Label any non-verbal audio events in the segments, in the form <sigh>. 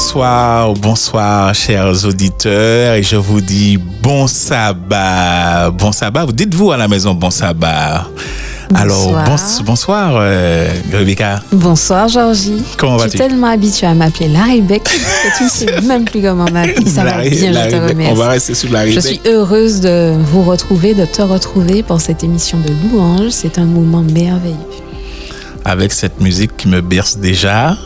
Bonsoir, bonsoir, chers auditeurs, et je vous dis bon sabbat. Bon sabbat, vous dites-vous à la maison bon sabbat? Alors, Bonsoir. bonsoir, euh, Rebecca. Bonsoir Georgie. Comment Je vas-tu? suis tellement habituée à m'appeler la Rebecca que tu ne <laughs> sais même plus comment m'appeler. Ça va La- bien, la je te remercie. On va rester sur la Je suis heureuse de vous retrouver, de te retrouver pour cette émission de louange. C'est un moment merveilleux. Avec cette musique qui me berce déjà.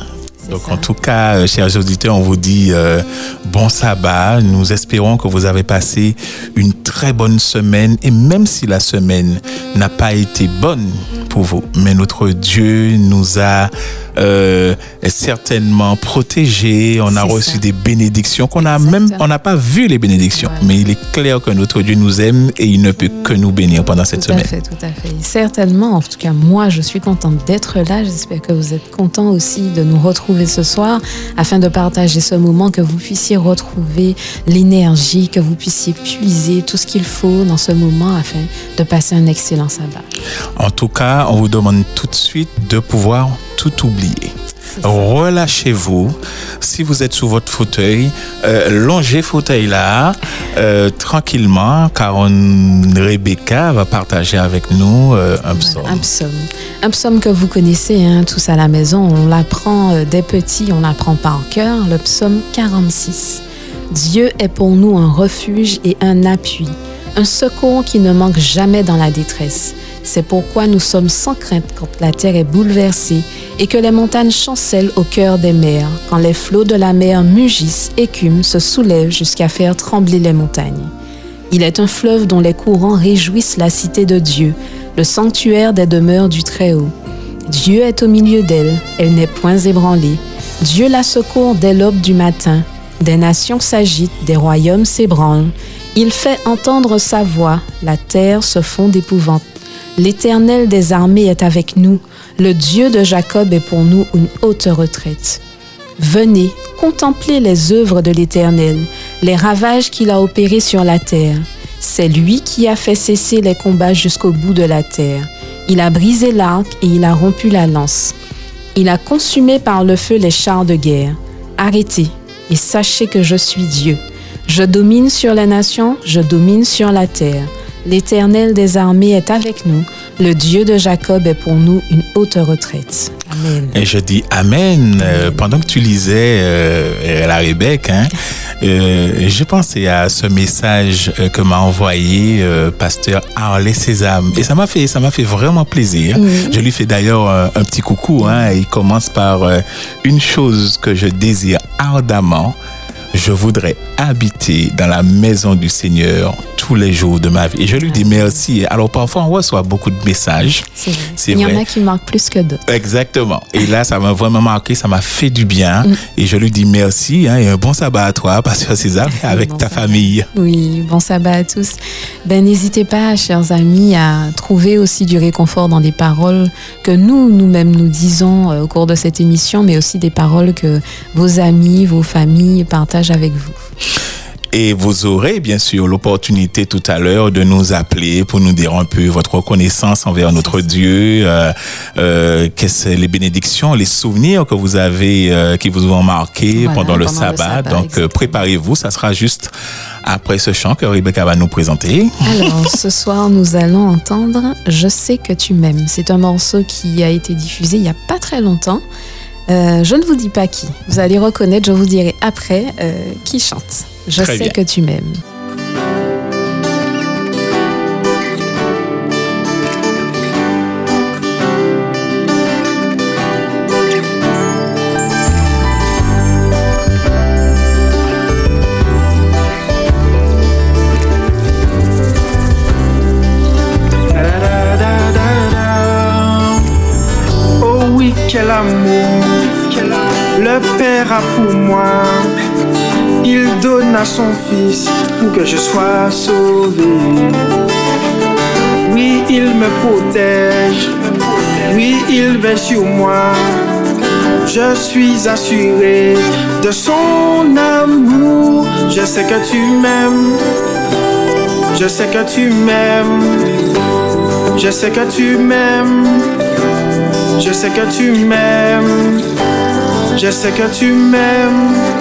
Donc, ça. en tout cas, euh, chers auditeurs, on vous dit euh, bon sabbat. Nous espérons que vous avez passé une très bonne semaine. Et même si la semaine n'a pas été bonne pour vous, mais notre Dieu nous a euh, certainement protégés. On a reçu ça. des bénédictions qu'on a même, on n'a pas vu les bénédictions. Voilà. Mais il est clair que notre Dieu nous aime et il ne peut que nous bénir pendant cette Tout à semaine. fait, tout à fait. Certainement, en tout cas, moi, je suis contente d'être là. J'espère que vous êtes contents aussi de nous retrouver ce soir afin de partager ce moment, que vous puissiez retrouver l'énergie, que vous puissiez puiser tout ce qu'il faut dans ce moment afin de passer un excellent sabbat. En tout cas, on vous demande tout de suite de pouvoir tout oublier. Relâchez-vous. Si vous êtes sous votre fauteuil, euh, longez fauteuil là, euh, tranquillement, car on, Rebecca va partager avec nous euh, un psaume. Un psaume. Un psaume que vous connaissez hein, tous à la maison. On l'apprend euh, dès petit, on l'apprend par cœur. Le psaume 46. Dieu est pour nous un refuge et un appui, un secours qui ne manque jamais dans la détresse. C'est pourquoi nous sommes sans crainte quand la terre est bouleversée et que les montagnes chancellent au cœur des mers, quand les flots de la mer mugissent, écument, se soulèvent jusqu'à faire trembler les montagnes. Il est un fleuve dont les courants réjouissent la cité de Dieu, le sanctuaire des demeures du Très-Haut. Dieu est au milieu d'elle, elle n'est point ébranlée. Dieu la secourt dès l'aube du matin. Des nations s'agitent, des royaumes s'ébranlent. Il fait entendre sa voix, la terre se fond d'épouvante. L'Éternel des armées est avec nous, le Dieu de Jacob est pour nous une haute retraite. Venez, contemplez les œuvres de l'Éternel, les ravages qu'il a opérés sur la terre. C'est lui qui a fait cesser les combats jusqu'au bout de la terre. Il a brisé l'arc et il a rompu la lance. Il a consumé par le feu les chars de guerre. Arrêtez et sachez que je suis Dieu. Je domine sur les nations, je domine sur la terre. L'Éternel des armées est avec nous. Le Dieu de Jacob est pour nous une haute retraite. Amen. Et je dis Amen. Euh, pendant que tu lisais euh, la Rebecca, hein, <laughs> euh, je pensais à ce message que m'a envoyé pasteur Harley Sésame. Et ça m'a fait, ça m'a fait vraiment plaisir. Je lui fais d'ailleurs un petit coucou. Hein, il commence par une chose que je désire ardemment. Je voudrais habiter dans la maison du Seigneur tous les jours de ma vie. Et je lui dis merci. Alors parfois, on reçoit beaucoup de messages. C'est vrai. Il y en a qui marquent plus que d'autres. Exactement. Et là, ça m'a vraiment marqué, ça m'a fait du bien. Et je lui dis merci hein, et un bon sabbat à toi, Pasteur César, <laughs> et avec Bon ta sabbat. famille. Oui, bon sabbat à tous. Ben, n'hésitez pas, chers amis, à trouver aussi du réconfort dans des paroles que nous, nous-mêmes, nous disons euh, au cours de cette émission, mais aussi des paroles que vos amis, vos familles partagent avec vous. Et vous aurez bien sûr l'opportunité tout à l'heure de nous appeler pour nous dire un peu votre reconnaissance envers notre Dieu, euh, euh, qu'est-ce les bénédictions, les souvenirs que vous avez, euh, qui vous ont marqué Voilà, pendant le pendant le sabbat. sabbat, Donc euh, préparez-vous, ça sera juste après ce chant que Rebecca va nous présenter. Alors, ce <laughs> soir, nous allons entendre Je sais que tu m'aimes. C'est un morceau qui a été diffusé il n'y a pas très longtemps. Euh, je ne vous dis pas qui. Vous allez reconnaître, je vous dirai après euh, qui chante. Je Très sais bien. que tu m'aimes. Son Fils pour que je sois sauvé. Oui, il me protège. Oui, il veille sur moi. Je suis assuré de son amour. Je sais que tu m'aimes. Je sais que tu m'aimes. Je sais que tu m'aimes. Je sais que tu m'aimes. Je sais que tu m'aimes.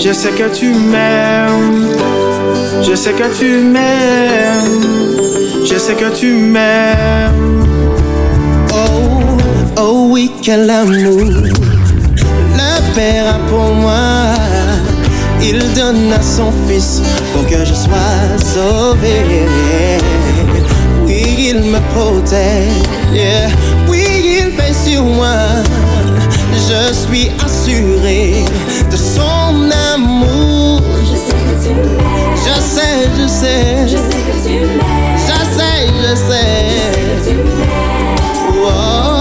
Je sais que tu m'aimes. Je sais que tu m'aimes. Je sais que tu m'aimes. Oh, oh oui, quel amour. Le Père a pour moi. Il donne à son Fils pour que je sois sauvé. Oui, il me protège. Oui, il fait sur moi. Je suis assuré de son amour. Je tu m'aimes. Je sais, je sais. Je sais que tu m'aimes. Je sais, je Je sais sais. que tu m'aimes. Oh,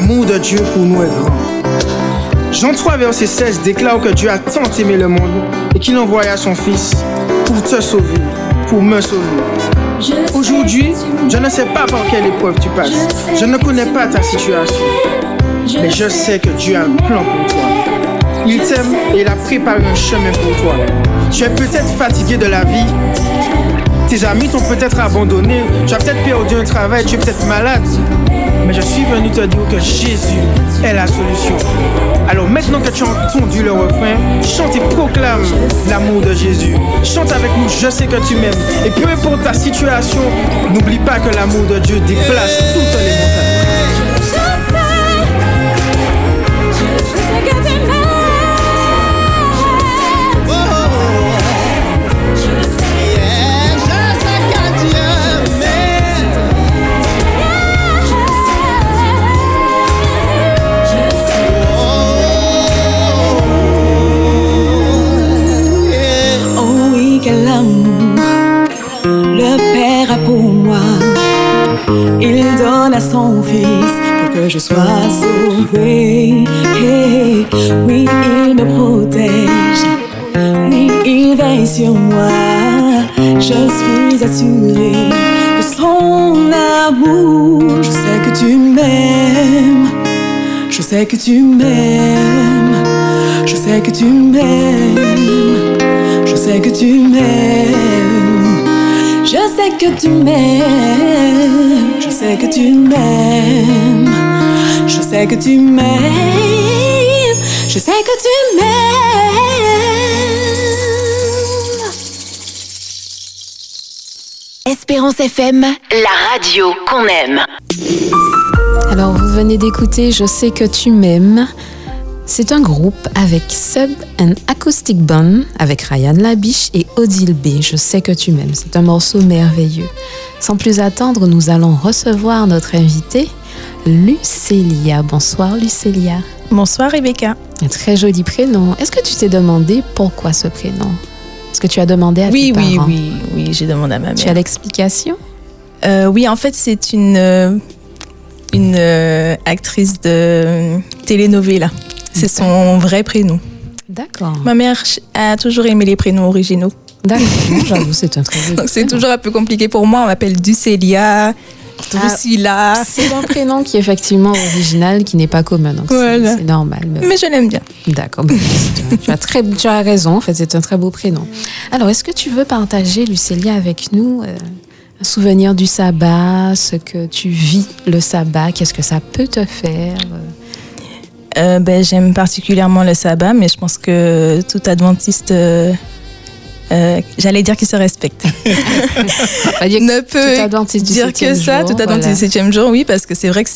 l'amour de Dieu pour nous est grand. Jean 3, verset 16 déclare que Dieu a tant aimé le monde et qu'il envoya son Fils pour te sauver, pour me sauver. Aujourd'hui, je ne sais pas par quelle épreuve tu passes. Je ne connais pas ta situation. Mais je sais que Dieu a un plan pour toi. Il t'aime et il a préparé un chemin pour toi. Tu es peut-être fatigué de la vie. Tes amis t'ont peut-être abandonné. Tu as peut-être perdu un travail. Tu es peut-être malade. Mais je suis venu te dire que Jésus est la solution. Alors maintenant que tu as entendu le refrain, chante et proclame l'amour de Jésus. Chante avec nous, je sais que tu m'aimes. Et peu importe ta situation, n'oublie pas que l'amour de Dieu déplace toutes les montagnes. Pour que je sois sauvé. Oui, il me protège. Oui, il veille sur moi. Je suis assurée de son amour. Je sais que tu m'aimes. Je sais que tu m'aimes. Je sais que tu m'aimes. Je sais que tu m'aimes. Je sais que tu m'aimes. Je sais que tu m'aimes. Je sais que tu m'aimes. Je sais que tu m'aimes. Espérance FM, la radio qu'on aime. Alors, vous venez d'écouter Je sais que tu m'aimes. C'est un groupe avec Sub and Acoustic Band, avec Ryan Labiche et Odile B. Je sais que tu m'aimes. C'est un morceau merveilleux. Sans plus attendre, nous allons recevoir notre invitée, Lucélia. Bonsoir, Lucélia. Bonsoir Rebecca. Un très joli prénom. Est-ce que tu t'es demandé pourquoi ce prénom? Est-ce que tu as demandé à Oui, tes oui, parents? oui, oui, j'ai demandé à ma Tu as mère. l'explication? Euh, oui, en fait, c'est une, euh, une euh, actrice de telenovela. C'est son vrai prénom. D'accord. Ma mère a toujours aimé les prénoms originaux. D'accord. <laughs> J'avoue, c'est un très joli Donc c'est toujours un peu compliqué pour moi. On m'appelle Ducélia, Drusilla. C'est un prénom qui est effectivement original, qui n'est pas commun. Donc c'est- Voilà. c'est normal. mais- Mais je l'aime bien. D'accord. bon, tu, as très, tu as raison. En fait, c'est un très beau prénom. Alors, est-ce que tu veux partager, Lucélia, avec nous euh, un souvenir du sabbat, ce que tu vis le sabbat, qu'est-ce que ça peut te faire euh, Euh, ben, J'aime particulièrement le sabbat, mais je pense que tout adventiste euh, euh, j'allais dire qui se respecte. <laughs> Ne peut dire que ça, jour, tout adventiste voilà. du septième jour, oui, parce que c'est vrai que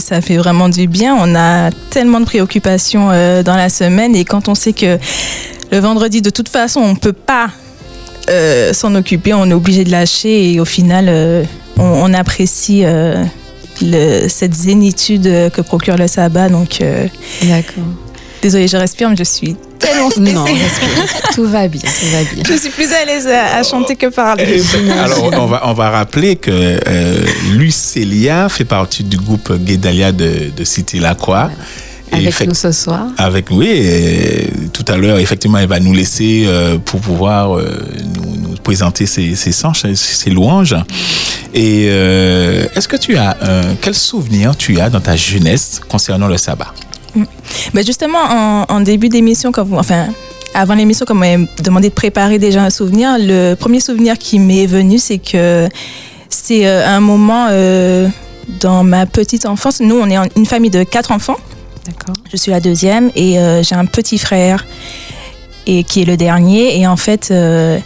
ça fait vraiment du bien. On a tellement de préoccupations dans la semaine et quand on sait que le vendredi, de toute façon, on peut pas s'en occuper, on est obligé de lâcher et au final, on, on apprécie le- cette zénitude que procure le sabbat. Donc, euh, D'accord. désolée, je respire, mais je suis tellement <laughs> stressée. Non, tout va bien, tout va bien. Je suis plus à l'aise à, à chanter que parler. <laughs> Alors, on va, on va rappeler que euh, Lucélia fait partie du groupe Guédalia de, de Cité-la-Croix. Et Avec nous ce soir. Avec oui, et tout à l'heure, effectivement, elle va nous laisser euh, pour pouvoir euh, nous présenter ses, ses ses, ses louanges. Et euh, est-ce que tu as euh, quel souvenir tu as dans ta jeunesse concernant le sabbat? Ben justement, en, en début d'émission, quand vous, enfin, avant l'émission, quand vous m'avez demandé de préparer déjà un souvenir, le premier souvenir qui m'est venu, c'est que c'est euh, un moment euh, dans ma petite enfance. Nous, on est une famille de quatre enfants. D'accord. Je suis la deuxième et euh, j'ai un petit frère et qui est le dernier. Et en fait, euh,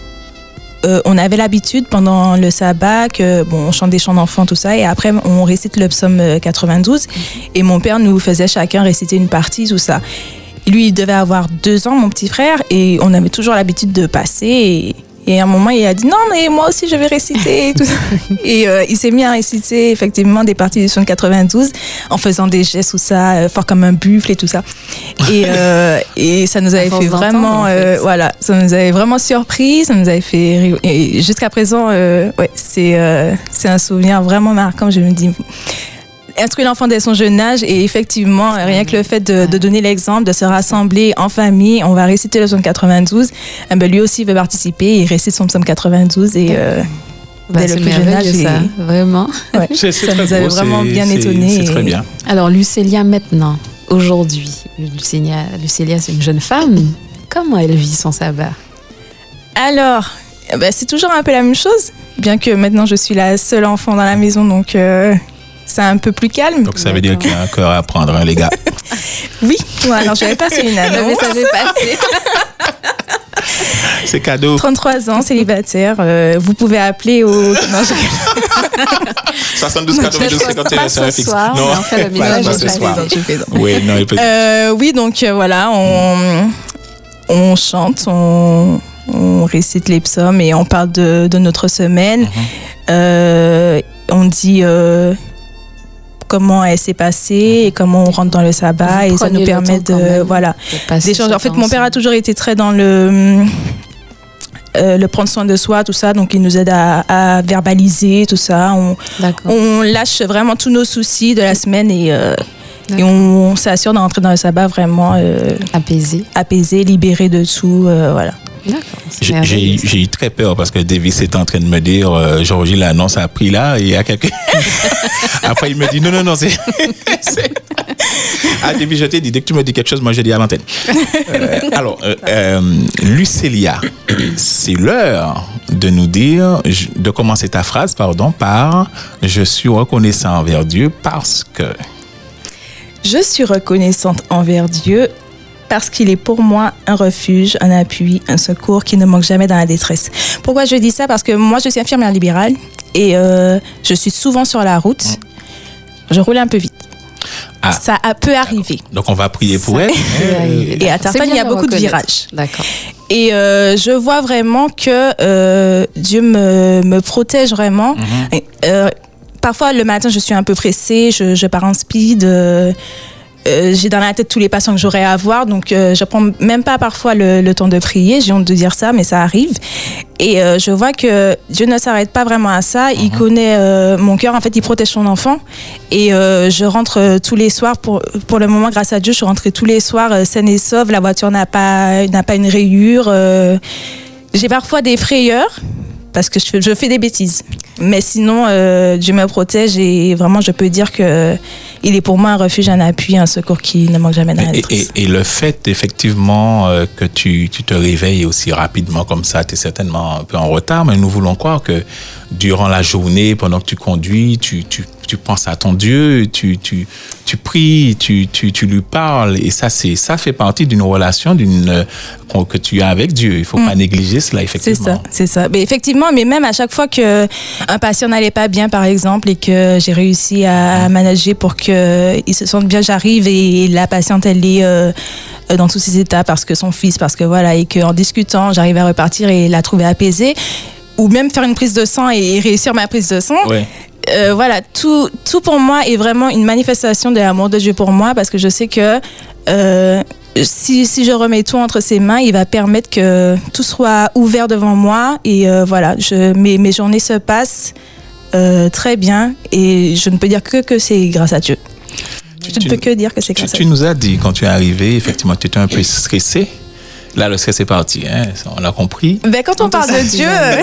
euh, on avait l'habitude pendant le sabbat que bon, on chante des chants d'enfants tout ça et après on récite le psaume euh, 92 et mon père nous faisait chacun réciter une partie tout ça. Lui, il devait avoir deux ans, mon petit frère, et on avait toujours l'habitude de passer. Et à un moment, il a dit non, mais moi aussi, je vais réciter. Et, tout <laughs> et euh, il s'est mis à réciter effectivement des parties du psaume 92 en faisant des gestes ou ça, euh, fort comme un buffle et tout ça. Et, <laughs> euh, et ça nous avait fait vraiment, en fait. voilà, ça nous avait vraiment surpris, ça nous avait fait. Et jusqu'à présent, ouais, c'est c'est un souvenir vraiment marquant. Je me dis, instruire l'enfant dès son jeune âge et effectivement, rien que le fait de, de donner l'exemple, de se rassembler en famille, on va réciter le psaume 92, eh ben, lui aussi veut participer, il récite son psaume 92 et euh, Bah, dès le c'est plus jeune âge, merveilleux, ça, et- vraiment. ouais, ça nous avait beau, vraiment bien étonnés. C'est très et- bien. Alors, Lucélia, maintenant, aujourd'hui, Lucélia, Lucélia c'est une jeune femme. Comment elle vit son sabbat? Alors, eh ben, c'est toujours un peu la même chose, bien que maintenant je suis la seule enfant dans la maison, donc euh, c'est un peu plus calme. Donc ça veut dire qu'il y a un cœur à prendre, hein, les gars. <laughs> Oui, ouais, alors j'avais passé une annonce. message est passé. C'est cadeau. 33 ans, célibataire. euh, vous pouvez appeler au. <laughs> Non, je- 72 92 51 Pas c'est fixe. soir, Non, mais en fait, le voilà, message pas ce soir. Oui, non, il peut. Euh, oui, donc euh, voilà, on, on chante, on, on récite les psaumes et on parle de, de notre semaine. Mhm. Euh, on dit euh, comment elle s'est passée et comment on rentre dans le sabbat Vous et ça nous permet de voilà d'échanger. En fait, mon père a toujours été très dans le euh, le prendre soin de soi, tout ça, donc il nous aide à, à verbaliser tout ça. On, on lâche vraiment tous nos soucis de la semaine et, euh, et D'accord. on, s'assure d'entrer dans le sabbat vraiment euh, Apaisé. apaisé, libéré de tout. voilà. J'ai- eu très peur parce que Davis était en train de me dire, euh, Georgie, l'annonce a pris là, et il y a quelqu'un. <laughs> Après, il me dit, non, non, non, c'est. <laughs> ah, Davis, je t'ai dit, dès que tu me dis quelque chose, moi, je dis à l'antenne. Euh, <laughs> alors, euh, euh, Lucélia, c'est l'heure de nous dire, de commencer ta phrase, pardon, par Je suis reconnaissant envers Dieu parce que. Je suis reconnaissante envers Dieu parce qu'il est pour moi un refuge, un appui, un secours qui ne manque jamais dans la détresse. Pourquoi je dis ça? Parce que moi, je suis infirmière libérale et euh, je suis souvent sur la route. Je roule un peu vite. Ah. Ça a- peut arriver. Donc, on va prier pour Ça elle. <laughs> Et à. Tartane, il y a beaucoup de virages. D'accord. Et euh, je vois vraiment que euh, Dieu me, me protège vraiment. Et, euh, parfois, le matin, je suis un peu pressée, je, je pars en speed. Euh, j'ai dans la tête tous les patients que j'aurais à voir, donc euh, je prends même pas parfois le, le temps de prier. J'ai honte de dire ça, mais ça arrive. Et euh, je vois que Dieu ne s'arrête pas vraiment à ça. Il connaît euh, mon cœur. En fait, il protège son enfant. Et je rentre tous les soirs. Pour, pour le moment, grâce à Dieu, je suis rentrée tous les soirs saine et sauve. La voiture n'a pas, n'a pas une rayure. j'ai parfois des frayeurs parce que je fais, je fais des bêtises. Mais sinon, Dieu me protège et vraiment, je peux dire que il est pour moi un refuge, un appui, un secours qui ne manque jamais d'un Et, et- et le fait, effectivement, euh, que tu, tu te réveilles aussi rapidement comme ça, tu es certainement un peu en retard, mais nous voulons croire que durant la journée, pendant que tu conduis, tu, tu, tu penses à ton Dieu, tu, tu, tu pries, tu, tu, tu lui parles, et ça, c'est, ça fait partie d'une relation d'une, euh, que tu as avec Dieu. Il faut pas négliger cela, C'est effectivement. ça, c'est ça. Mais effectivement, mais même à chaque fois que un patient n'allait pas bien, par exemple, et que j'ai réussi à manager pour que il se sente bien, j'arrive et la patiente elle est euh, dans tous ses états parce que son fils, parce que voilà, et qu'en discutant, j'arrive à repartir et la trouver apaisée, ou même faire une prise de sang et réussir ma prise de sang. Ouais. Euh, voilà, tout, tout pour moi est vraiment une manifestation de l'amour de Dieu pour moi parce que je sais que euh, si, si je remets tout entre ses mains, il va permettre que tout soit ouvert devant moi et euh, voilà, je, mes, mes journées se passent euh, très bien et je ne peux dire que, que c'est grâce à Dieu. Je ne tu- peux que dire que c'est Tu, grâce à tu Dieu. nous as dit quand tu es arrivé, effectivement, tu étais un peu stressé. Là, le stress est parti, hein, on l'a compris. Ben, quand on parle de Dieu, euh,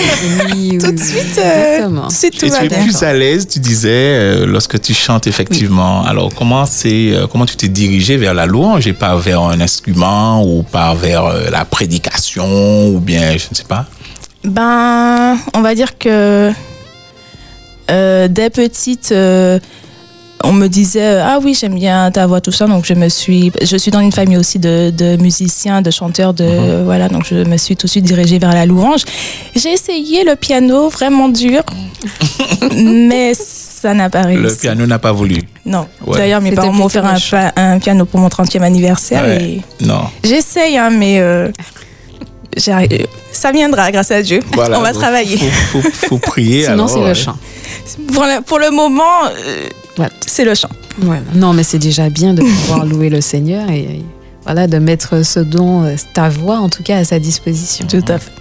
Oui, tout de suite, euh, tout de suite tout Et va tu es bien. plus à l'aise, tu disais, euh, lorsque tu chantes effectivement. Alors, comment c'est, euh, comment tu t'es dirigé vers la louange et pas vers un instrument ou pas vers euh, la prédication ou bien, je ne sais pas? Ben, on va dire que euh, dès petite, euh, on me disait euh, ah oui j'aime bien ta voix tout ça donc je me suis je suis dans une famille aussi de, de musiciens de chanteurs de voilà donc je me suis tout de suite dirigée vers la louange j'ai essayé le piano vraiment dur <laughs> mais ça n'a pas réussi Le piano n'a pas voulu. non Ouais. d'ailleurs mes parents m'ont offert un, plutôt pa- un piano pour mon 30e anniversaire Ouais. et Non. j'essaye hein, mais euh, j'arrive- ça viendra grâce à Dieu Voilà. on va travailler Faut, faut, faut prier. Sinon, alors, c'est le chant. pour le, pour le moment, euh, Voilà. c'est le chant. Voilà. Non, mais c'est déjà bien de pouvoir <laughs> louer le Seigneur et, et voilà, de mettre ce don, euh, ta voix en tout cas, à sa disposition. Tout à fait.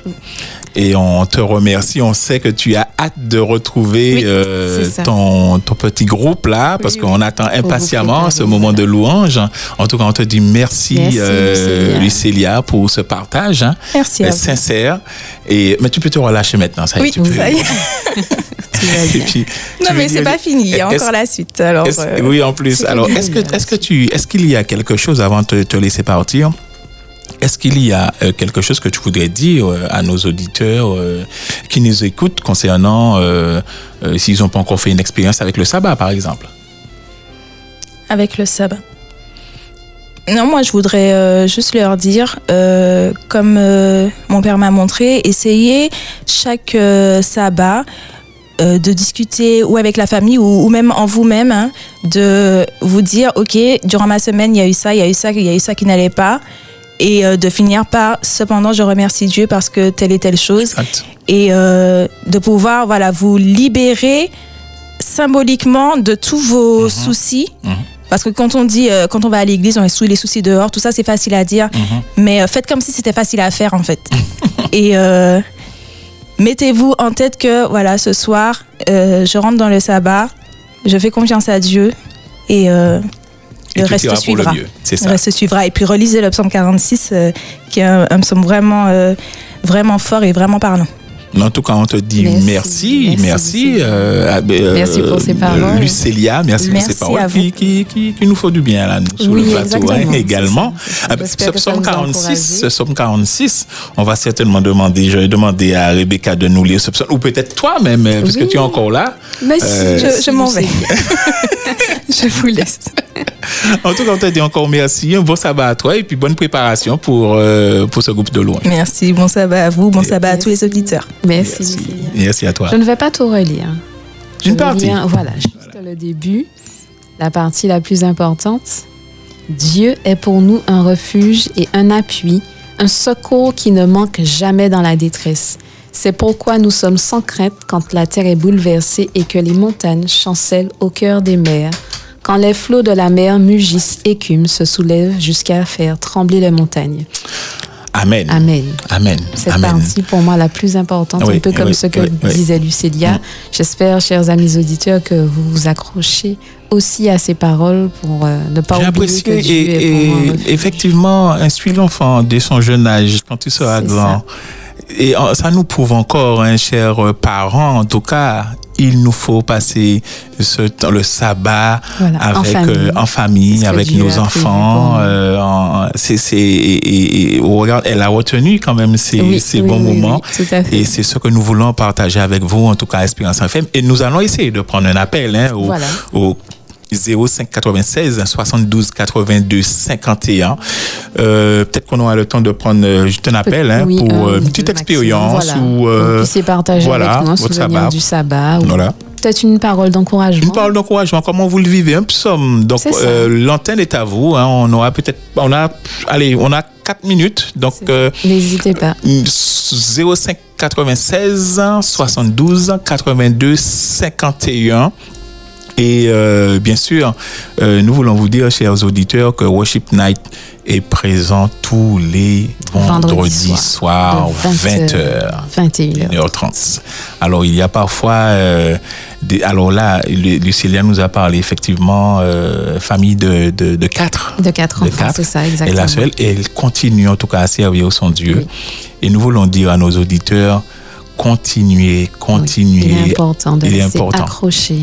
Et on te remercie. On sait que tu as hâte de retrouver Oui, euh, ton, ton petit groupe là, parce Oui, qu'on attend impatiemment ce moment de louange. En tout cas, on te dit merci, Merci, euh, Lucélia. Pour ce partage hein, Merci à euh, vous. sincère. Et, mais tu peux te relâcher maintenant, ça y est, Oui, tu peux. ça y est. <laughs> Et puis, Non, mais c'est pas fini. Il y a encore la suite. Alors, euh, oui, en plus. Alors, est-ce que, est-ce que tu, est-ce qu'il y a quelque chose avant de te laisser partir? Est-ce qu'il y a euh, quelque chose que tu voudrais dire euh, à nos auditeurs euh, qui nous écoutent concernant s'ils n'ont pas encore fait une expérience avec le sabbat, par exemple? Avec le sabbat. Non, moi, je voudrais juste leur dire, comme mon père m'a montré, essayez chaque sabbat de discuter ou avec la famille ou, ou même en vous-même, hein, de vous dire, OK, durant ma semaine, il y a eu ça, il y a eu ça, il y a eu ça qui n'allait pas. Et euh, de finir par, cependant, je remercie Dieu parce que telle et telle chose. Exact. et euh, de pouvoir voilà vous libérer symboliquement de tous vos soucis Mhm. parce que quand on dit euh, quand on va à l'église on est sous les soucis dehors tout ça c'est facile à dire Mhm. mais faites comme si c'était facile à faire en fait <laughs> et mettez-vous en tête que voilà ce soir je rentre dans le sabbat je fais confiance à Dieu Et le reste suivra le reste suivra. Et puis relisez le psaume 46, euh, qui est un, un psaume vraiment, euh, vraiment fort et vraiment parlant. En tout cas, on te dit merci, Merci, merci, merci, euh, euh, Merci pour ces paroles. Lucélia, merci, Merci pour ces paroles à vous. qui, qui, qui, qui nous font du bien là, nous, sur Oui, le plateau hein, également. Ah, ben, a 46, encouragés. ce psaume 46, on va certainement demander, je vais demander à Rebecca de nous lire ce psaume, ou peut-être toi-même, euh, parce que Oui. tu es encore là. Mais si, Euh, Je- je m'en vais. <laughs> je vous laisse. En tout cas, on te dit encore merci, un bon sabbat à toi et puis bonne préparation pour, euh, pour ce groupe de louanges. Merci, bon sabbat à vous, bon sabbat à tous les auditeurs. Merci, Merci. Merci à toi. Je ne vais pas tout relire. Je Une partie. lire- voilà, juste le début, la partie la plus importante. Dieu est pour nous un refuge et un appui, un secours qui ne manque jamais dans la détresse. C'est pourquoi nous sommes sans crainte quand la terre est bouleversée et que les montagnes chancellent au cœur des mers. Quand les flots de la mer mugissent, écument, se soulèvent jusqu'à faire trembler les montagnes. Amen. Amen. Amen. Cette Amen. partie, pour moi, la plus importante, Oui, un peu comme oui, ce que oui, disait Lucélia. J'espère, chers amis auditeurs, que vous vous accrochez aussi à ces paroles pour euh, ne pas oublier que Dieu et, est pour moi un et effectivement, instruis l'enfant dès son jeune âge, quand tu seras grand. Et euh, ça nous prouve encore, hein, chers euh, parents, en tout cas, il nous faut passer ce temps, le sabbat Voilà, en avec famille. euh, en famille, avec Dieu nos enfants. euh, en- c'est, c'est, et, et- regarde, elle a retenu quand même ces, Oui, ces oui, bons oui, moments. Et c'est ce que nous voulons partager avec vous, en tout cas, Espérance FM. Et nous allons essayer de prendre un appel hein, au, Voilà. au 05 96 72 82 51. Euh, Peut-être qu'on aura le temps de prendre euh, juste un appel hein, Oui, pour euh, une petite expérience maximum, ou voilà. euh, partager voilà, avec nous un votre souvenir sabbat. du sabbat ou Voilà. peut-être une parole d'encouragement. Une parole d'encouragement, comment vous le vivez, un psaume. Donc, euh, l'antenne est à vous. hein. on aura peut-être, on a, allez, on a quatre minutes. Donc, euh, N'hésitez pas. 05 96 72 82 51. Et euh, bien sûr, euh, nous voulons vous dire, chers auditeurs, que Worship Night est présent tous les vendredis, Vendredi soirs, de 20h. 21h. 1h30. Alors, il y a parfois, euh, des, alors là, Lu- Lucilia nous a parlé effectivement, famille de, de, de quatre. De quatre enfants, c'est ça, Et exactement. la seule, et elle continue en tout cas à servir son Dieu. Oui. Et nous voulons dire à nos auditeurs, continuez, continuez. Il est important de rester accroché.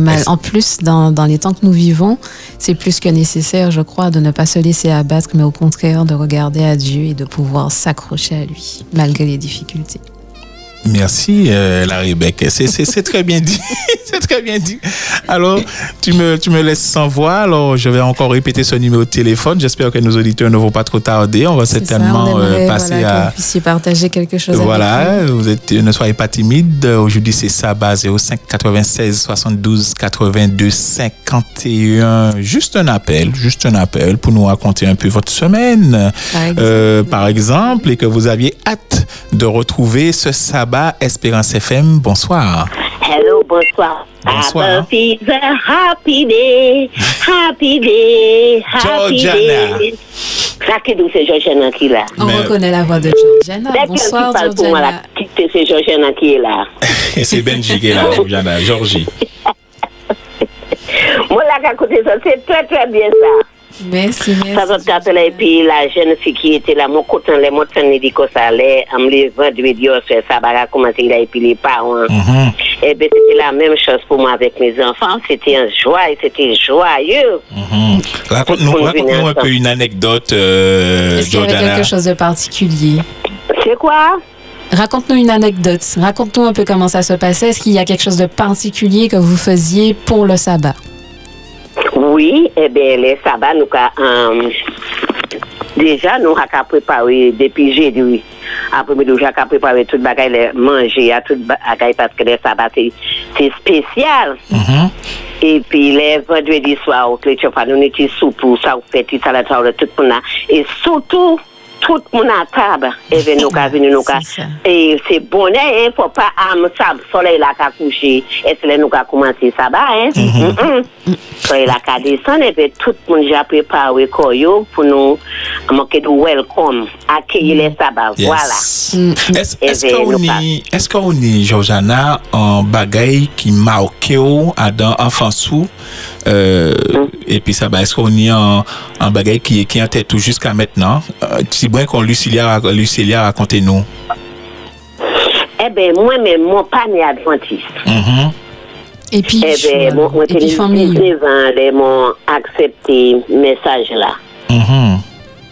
Mal- Est-ce- En plus, dans, dans les temps que nous vivons, c'est plus que nécessaire, je crois, de ne pas se laisser abattre, mais au contraire de regarder à Dieu et de pouvoir s'accrocher à lui, malgré les difficultés. Merci, euh, la Rebecca. C'est, très bien dit. <laughs> c'est très bien dit. Alors, tu me, tu me laisses sans voix. Alors, je vais encore répéter ce numéro de téléphone. J'espère que nos auditeurs ne vont pas trop tarder. On va ça, certainement euh, passer voilà, que à. vous puissiez partager quelque chose Voilà, vous êtes, ne soyez pas timide. Aujourd'hui, c'est Sabbat 05 96 72 82 51. Juste un appel, juste un appel pour nous raconter un peu votre semaine, Par exemple. euh, par exemple, et que vous aviez hâte de retrouver ce Sabbat Espérance FM. Bonsoir. Hello, bonsoir. Bonsoir. Happy, day, happy day, happy Georgiana. day. Ça qui dit c'est Georgiana qui est là. On Mais- reconnaît la voix de Georgiana. Dès Bonsoir, qui parle pour moi, Georgiana. là, qui- c'est Georgiana qui est là. Et c'est Benji qui est là, Georgiana, Georgie. <laughs> Moi, là, à côté ça, c'est très, très bien ça. Merci, merci. Ça va t'appeler, et puis la jeune fille qui était là, mon coton, les mots de dit que ça allait, en me les vendredi, on fait ça, va commencer là, et puis les parents? Mhm. Eh bien, c'était la même chose pour moi avec mes enfants. C'était un joie, c'était joyeux. Mhm. Raconte-nous, un peu une anecdote, euh, Est-ce qu'il y avait quelque chose de particulier? C'est quoi? Raconte-nous une anecdote. Raconte-nous un peu comment ça se passait. Est-ce qu'il y a quelque chose de particulier que vous faisiez pour le sabbat? Oui, eh bien, les sabbats, nous, ka, euh, déjà, nous avons préparé depuis jeudi. Après, nous avons préparé tout le bagage, manger, à tout le bagage, parce que les sabbats, c'est spécial. Mhm. Et puis, les vendredis soirs, nous étions sous pour ça, on fait tout ça, tout le monde. Et surtout, tout le monde à table. Et <laughs> bien, nous avons venu, nous avons- C'est ça. Et c'est bon, hein, il ne faut pas amener ça, le soleil là, qu'à coucher. Et c'est là, nous avons commencé ça, bah, hein. Mhm. Soleil là, qu'à descendre, et puis tout le monde a préparé quoi, yo, pour nous, manquer de welcome, qu'on nous pas. est, est-ce qu'on est, Georgiana, au à dans enfance ou, euh, et puis ça, bah, est-ce qu'on est en, en bagaille qui, qui est en tête tout jusqu'à maintenant? Euh, si bien qu'on Lucilia, Lucilia racontez-nous. Eh bien, moi-même, mon panier adventiste. Mhm. Et puis, Eh bien, mon, mon et puis famille. 19 ans, les m'ont accepté le message là. Mhm.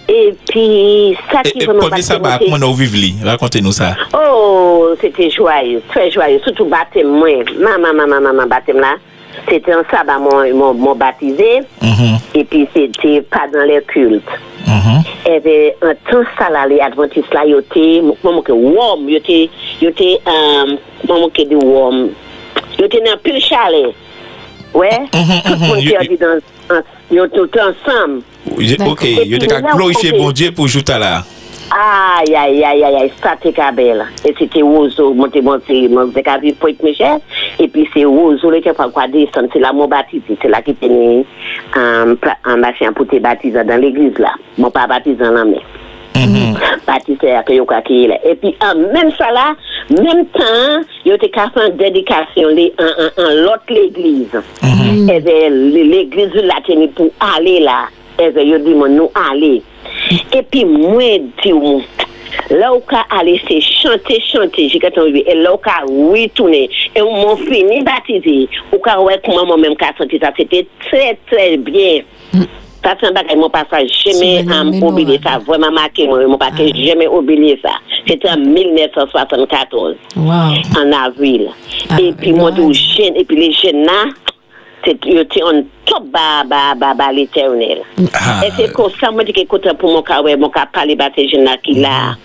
Et puis, ça Et, qui vraiment premier passé, sabbat, c'est- comment on vivli? Racontez-nous ça. Oh, c'était joyeux, très joyeux. Surtout baptême, moi. Maman, maman, maman, baptême là. C'était un sabbat, mon, mon, mon baptisé. Mhm. Et puis, c'était pas dans les cultes. Mhm. Et bien, un temps ça là, les adventistes là, ils étaient, maman que warm, ils étaient, ils étaient, euh, maman que de warm. Ils étaient dans pile chalet. Ouais? Mhm, Tout le monde dans, en- ils étaient tous ensemble. Ok, Et je puis t'ai là, glorifié on bon fait- Dieu pour jouer là. Aïe, aïe, aïe, aïe, aïe, ça t'es belle. Et c'était Ozo, monté, monté, monté, qu'à vivre Pointe Michel. Et puis c'est Ozo, là, qui a pas quoi descendre. C'est là mon baptisé. C'est là qui tenait un, pla- un machin pour te baptiser dans l'église là. Mon pas baptisé en la main. Mhm. Baptisé à Kyo Kaki, là. Et puis, en même ça là, même temps, il y a qu'à faire une dédication li- en, en, en l'autre l'église. Et bien, l'église là, tenait pour aller là. Et bien, il dit, moi, nous aller. Et puis, moi, dis, Là où qu'a allé, c'est chanter, chanter, j'ai entendu. Et là où qu'a retourné. Et on m'a fini baptisé. Ou qu'a ouais, comment moi-même qu'a senti ça. C'était très, très bien. Ça, c'est un bagage, mon passage, jamais mémorable. oublié ça. Vraiment marqué, moi, mon passage, jamais oublié ça. C'était en 1974 Wow. en avril. Ah, et puis, moi, tout jeune, et puis les ils étaient en top bas, bas, bas, bas, l'éternel. Ah. Et c'est comme ça, moi, je dis écoute, pour mon cas, ouais, mon cas, parler de ces jeunes là qui là,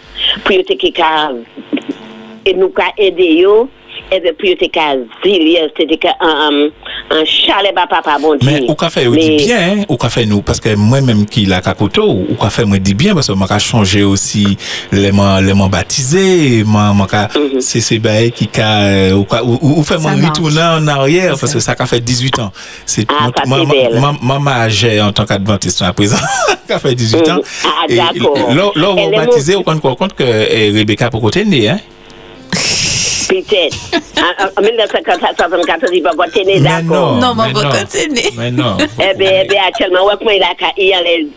puis ils étaient qui ka, et nous ka aider yo, et puis ils étaient ka zilier, c'était ka, un, un chalet, bah, papa, bon Dieu. Mais ou ka fait ou dit Mais- bien, hein, ou ka fait nous, parce que moi-même qui la kakoto, ou ka fait moi dit bien, parce que moi ka changé aussi les man, les man baptisés, moi, moi ka, Mhm. c'est ces bails qui ka, euh, ou, ka- ou, ou, ou fait moi Ça marche. retourner en arrière, C'est parce ça. que ça ka fait 18 ans. C'est, Ah, ça, moi, c'est moi, belle. moi, moi, moi, j'ai en tant qu'adventiste à présent, <laughs> ka fait 18 ans. Mhm. Ah, Et d'accord. Là, là, Elle on est baptisé, on compte compte que eh, Rebecca pour côté né, hein? Peut-être. <laughs> En- En 1974, il va voter, Mais d'accord. Non, mais va non. continuer. Mais non. <laughs> Eh bien, eh bien, actuellement, ouais, il a qu'à y aller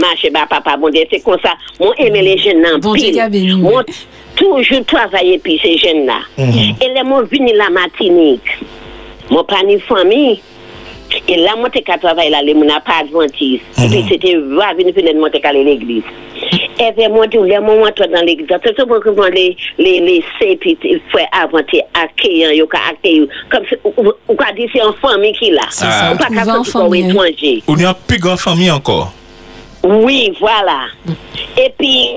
marcher, bah, papa, bon Dieu, c'est comme ça. Moi, aimer les jeunes, non, Bon Dieu, pile. Moi, toujours travailler, puis ces jeunes-là. Mhm. Et là, moi, venu la Martinique. Moi, pas ni famille. Et là, moi, t'es qu'à travailler là, les mon pas adventiste. Et puis, c'était, va venir, puis, moi, t'es qu'à aller à l'église. Et bien, moi, tout, les moments, toi, dans l'église, c'est tout pour que moi, les, les, les, c'est, puis, il faut inventer, accueillir, yo, qu'à accueillir. Comme, si- ou, ou, ou. Oui, voilà. Et puis,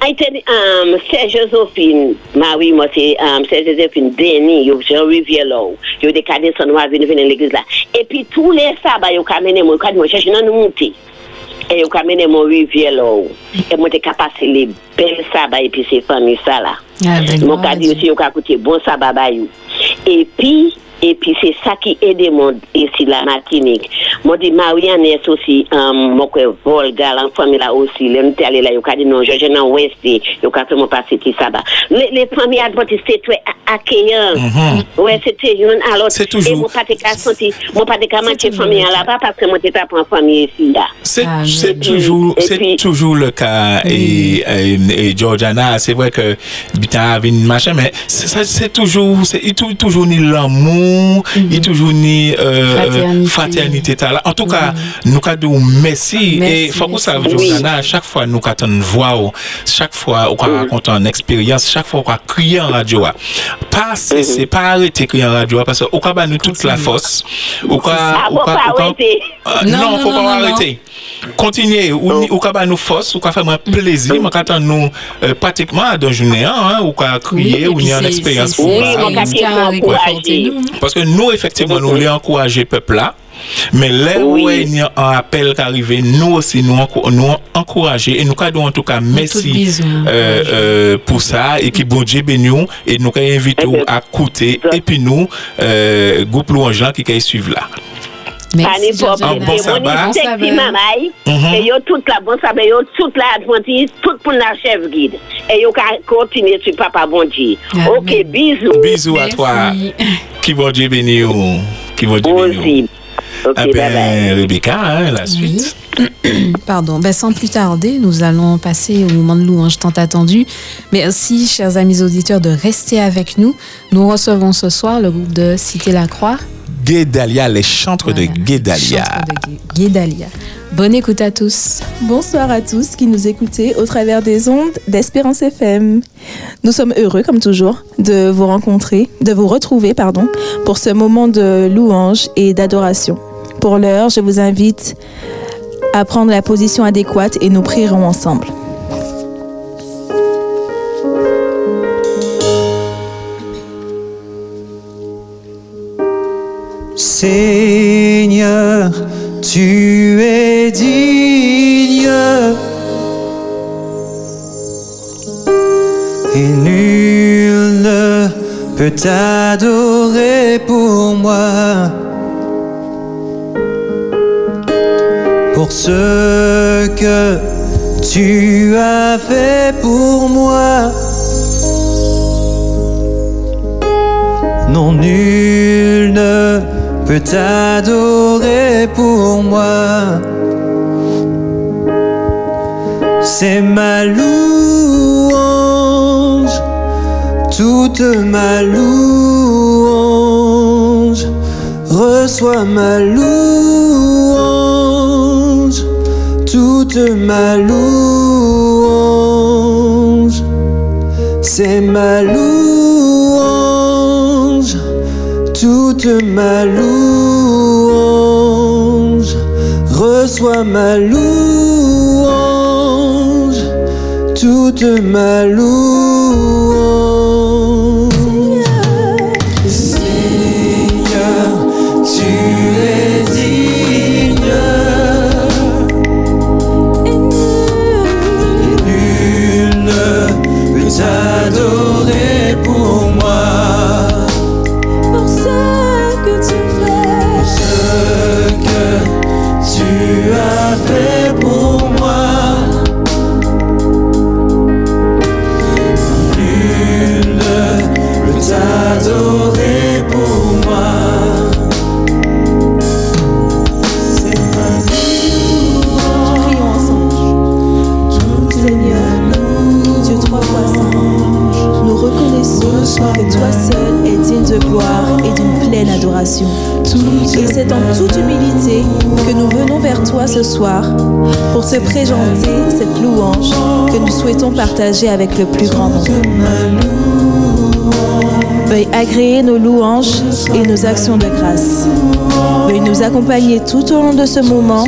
a été um, Serge Josephine, Marie, moi, c'est um, Serge Josephine Denis, yo, Jean Rivière là, yo, des cadets sont noirs venus venir à l'église là. Et puis, tous les sabbats, yo, kamene moi, quand moi, cherche, non, nous monter. Et yo, kamene moi, Rivière là. Et moi, t'es capable les belles sabbats, et puis, c'est famille ça là. Ah, ben, Mon Dieu. aussi, yo, ka coûté bon sabbat bayou. Et puis, et puis c'est ça qui aide mon ici la Martinique. Moi dit Marianne est aussi um, mon quoi Volga la famille là aussi. Les m'étais allé là yo dit non, je je dans ouest yo ka fait mon passer petit sabbat. Les, les familles adventistes c'était très accueillant. Ouais, c'était une alors C'est toujours- mon pas te ka senti, mon pas te ka manquer toujours famille le là bas parce que moi t'étais pas en famille ici là. C'est Ah, c'est toujours, c'est toujours le cas. Et, et, Georgiana, c'est vrai que Bita avait une machin, mais c'est ça, c'est toujours, c'est il ni l'amour, il toujours ni euh, Fraternité. fraternité. t'as là. En tout cas, nous avons merci. Merci, Et faut que ça. Georgiana, à chaque fois nous avons une voix, ou chaque fois on raconte une expérience, chaque fois on crier en radio. ah. Pas cesser, pas arrêter crier en radio, ah, parce qu'on va nous toute la force. Ou Ah, faut pas arrêter. euh, Non, faut pas arrêter. Continuez, ou, ni- ou ka ba nous force, ou ka faire moi plaisir, moi quand nous pratiquement dans journée hein, ou ka crier, ou expérience c'est- pour c'est- c'est a encouragé. nous. Parce que nous, effectivement, nous voulons encourager le peuple là. Mais là où il y a un appel qui arrive, nous aussi, nous, nous encourager et nous cadons en tout cas merci euh, euh, pour ça et qui bon Dieu bénisse nous et nous invitons Mhm. à écouter et puis nous, euh, groupe louange là qui va suivre là. Merci, Georgiana. Un bon sabbat. Bon sabbat. Mhm. e yo tout la bon sabbat, yo tout la adventiste, tout pou la chef guide. E yo ka kontine su papa bon Dieu. Amen. Ok, bisous. Bisous à toi. Merci. Qui bon Dieu nous. Qui bon Dieu. Aussi. Ok, Ah bye ben, bye. Rebecca, hein, la suite. <coughs> Pardon. Ben, sans plus tarder, nous allons passer au moment de louange tant attendu. Merci, chers amis auditeurs, de rester avec nous. Nous recevons ce soir le groupe de Cité la Croix. Guédalia, les chantres Voilà, de Guédalia. de Guédalia. Bonne écoute à tous. Bonsoir à tous qui nous écoutez au travers des ondes d'Espérance FM. Nous sommes heureux, comme toujours, de vous rencontrer, de vous retrouver, pardon, pour ce moment de louange et d'adoration. Pour l'heure, je vous invite à prendre la position adéquate et nous prierons ensemble. Seigneur, tu es digne et nul ne peut t'adorer pour moi. Pour ce que tu as fait pour moi. Non, nul ne peut t'adorer pour moi. C'est ma louange toute ma louange. Reçois ma louange, toute ma louange. C'est ma louange, toute ma louange. Reçois ma louange, toute ma louange. Et c'est en toute humilité que nous venons vers toi ce soir pour te présenter cette louange que nous souhaitons partager avec le plus grand nombre. Veuille agréer nos louanges et nos actions de grâce. Veuille nous accompagner tout au long de ce moment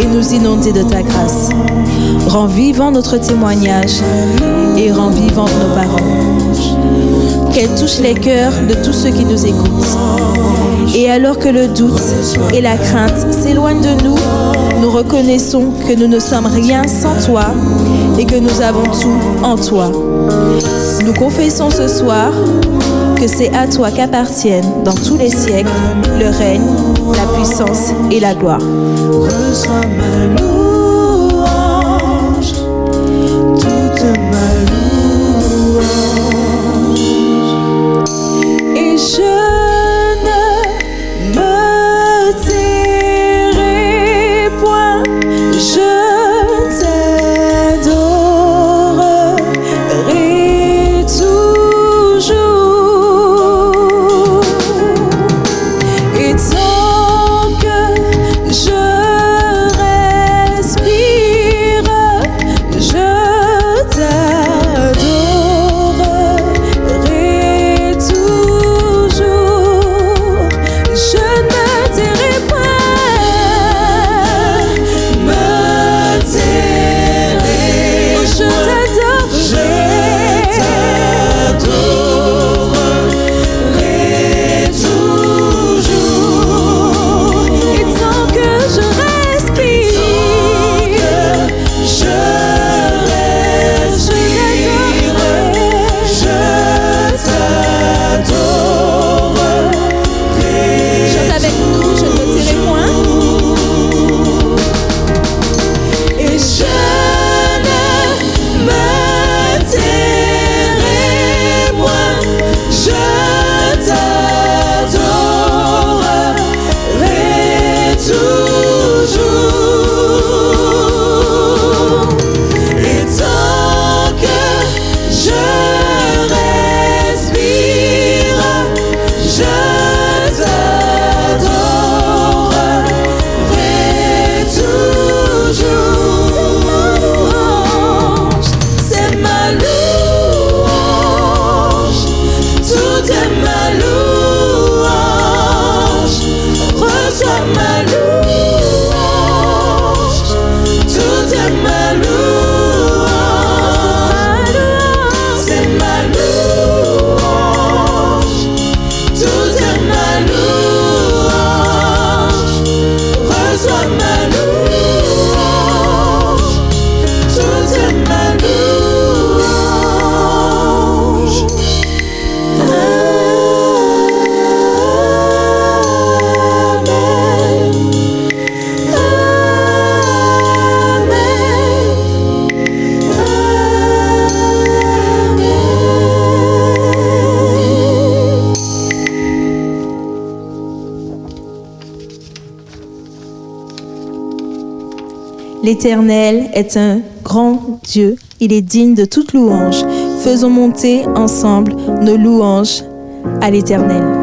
et nous inonder de ta grâce. Rends vivant notre témoignage et rends vivantes nos paroles. Qu'elle touche les cœurs de tous ceux qui nous écoutent. Et alors que le doute et la crainte s'éloignent de nous, nous reconnaissons que nous ne sommes rien sans toi et que nous avons tout en toi. Nous confessons ce soir que c'est à toi qu'appartiennent dans tous les siècles le règne, la puissance et la gloire. L'Éternel est un grand Dieu, il est digne de toute louange. Faisons monter ensemble nos louanges à l'Éternel.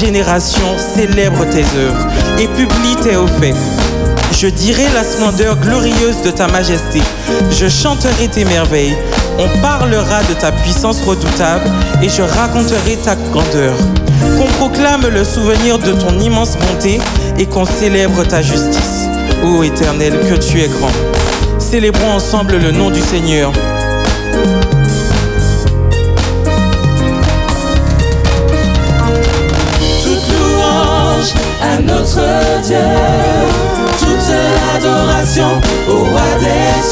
générations célèbrent tes œuvres et publient tes hauts faits. Je dirai la splendeur glorieuse de ta majesté. Je chanterai tes merveilles. On parlera de ta puissance redoutable et je raconterai ta grandeur. Qu'on proclame le souvenir de ton immense bonté et qu'on célèbre ta justice. Ô Éternel, que tu es grand. Célébrons ensemble le nom du Seigneur.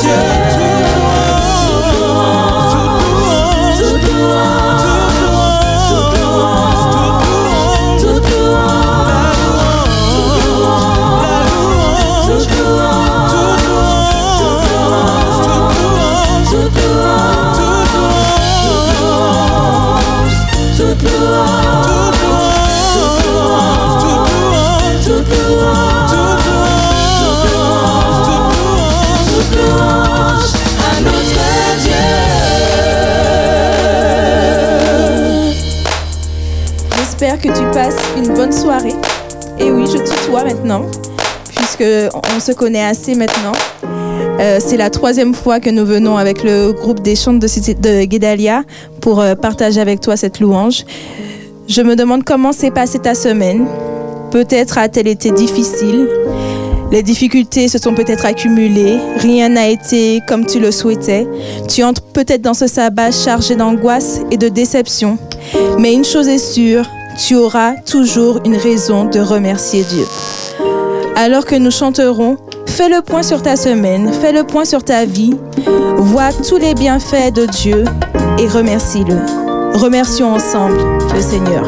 解 qu'on se connaît assez maintenant. Euh, c'est la troisième fois que nous venons avec le groupe des chants de, de Guédalia pour euh, partager avec toi cette louange. Je me demande comment s'est passée ta semaine. Peut-être a-t-elle été difficile. Les difficultés se sont peut-être accumulées. Rien n'a été comme tu le souhaitais. Tu entres peut-être dans ce sabbat chargé d'angoisse et de déception. Mais une chose est sûre, tu auras toujours une raison de remercier Dieu alors que nous chanterons Fais le point sur ta semaine, fais le point sur ta vie, vois tous les bienfaits de Dieu et remercie-le. Remercions ensemble le Seigneur.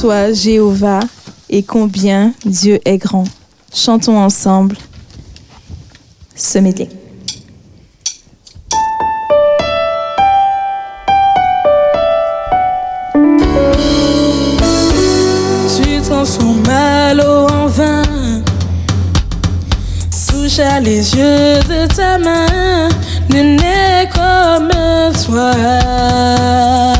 soit Jéhovah et combien Dieu est grand. Chantons ensemble ce métier. Tu transformes l'eau en vin, touche à les yeux de ta main, Ne n'est comme toi.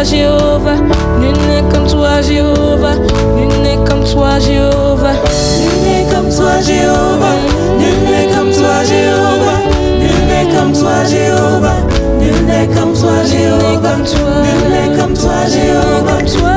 Toi, Jéhovah. Nul n'est comme toi, Jéhovah. Nul n'est comme toi, Jéhovah. Nul n'est comme toi, Jéhovah. Nul n'est comme toi, Jéhovah. Nul n'est comme toi, Jéhovah. Nul n'est comme toi, Jéhovah. Nul n'est comme toi, Jéhovah.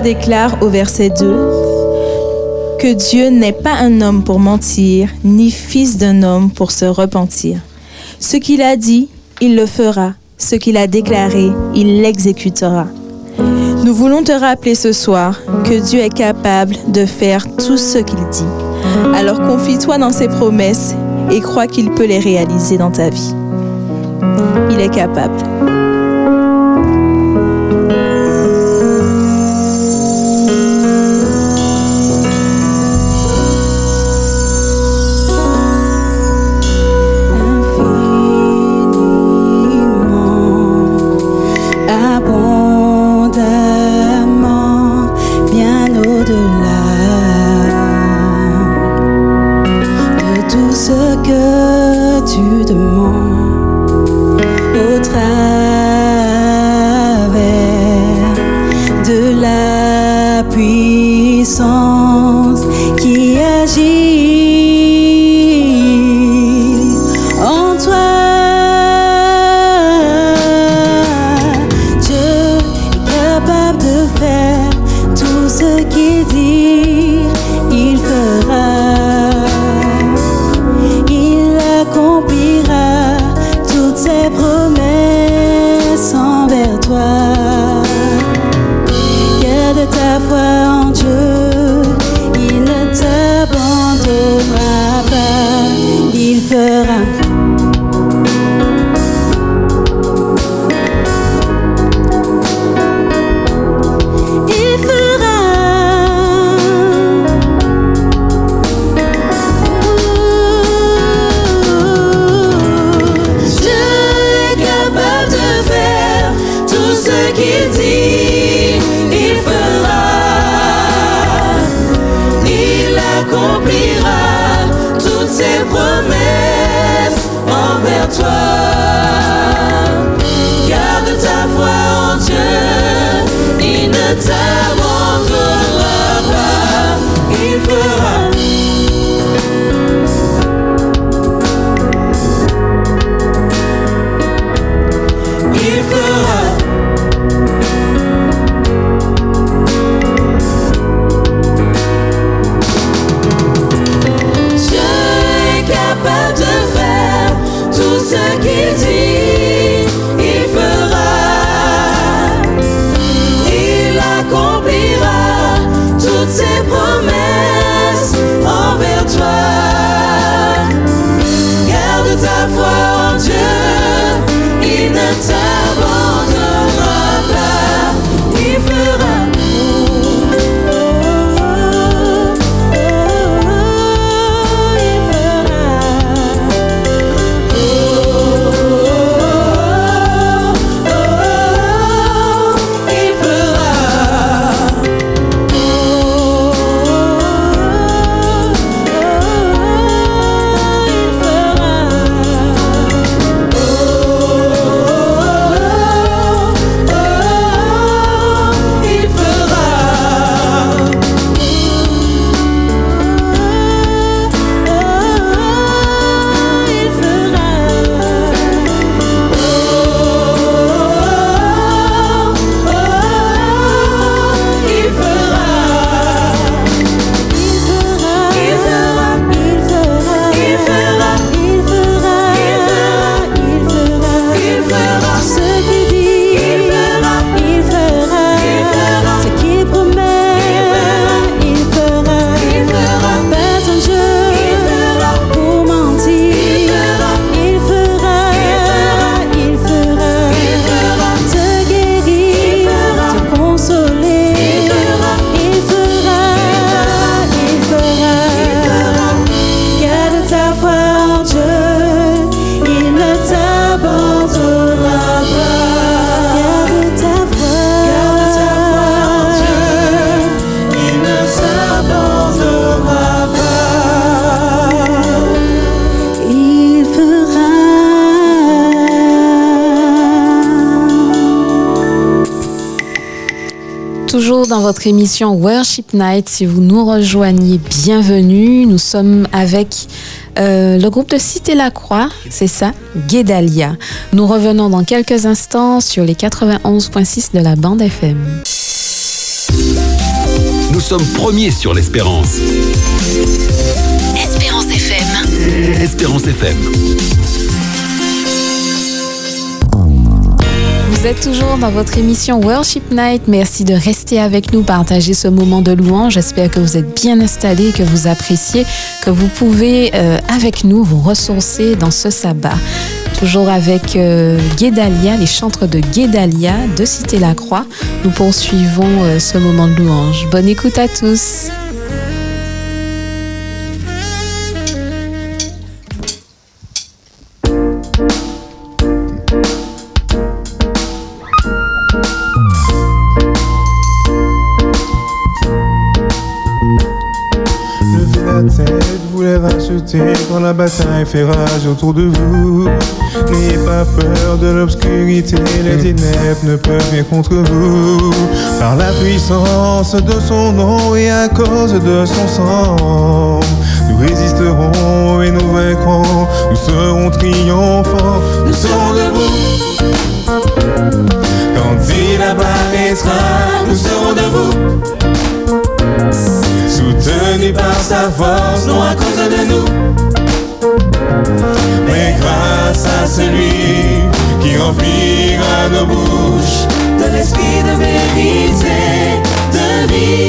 déclare au verset 2 que Dieu n'est pas un homme pour mentir, ni fils d'un homme pour se repentir. Ce qu'il a dit, il le fera. Ce qu'il a déclaré, il l'exécutera. Nous voulons te rappeler ce soir que Dieu est capable de faire tout ce qu'il dit. Alors confie-toi dans ses promesses et crois qu'il peut les réaliser dans ta vie. Il est capable. Votre émission Worship Night. Si vous nous rejoignez, bienvenue. Nous sommes avec euh, le groupe de Cité la Croix, c'est ça, Guédalia. Nous revenons dans quelques instants sur les 91.6 de la bande FM. Nous sommes premiers sur l'espérance. Espérance FM. Espérance FM. Vous êtes toujours dans votre émission Worship Night. Merci de rester avec nous, partager ce moment de louange. J'espère que vous êtes bien installés, que vous appréciez, que vous pouvez euh, avec nous vous ressourcer dans ce sabbat. Toujours avec euh, Guédalia, les chantres de Guédalia de Cité la Croix. Nous poursuivons euh, ce moment de louange. Bonne écoute à tous. Rachetez quand la bataille fait rage autour de vous. N'ayez pas peur de l'obscurité, les ténèbres ne peuvent rien contre vous. Par la puissance de son nom et à cause de son sang, nous résisterons et nous vaincrons, nous serons triomphants, nous serons debout. Quand il apparaîtra, nous serons debout. Soutenu par sa force, non à cause de nous, mais grâce à celui qui remplira nos bouches de l'esprit de vérité, de vie.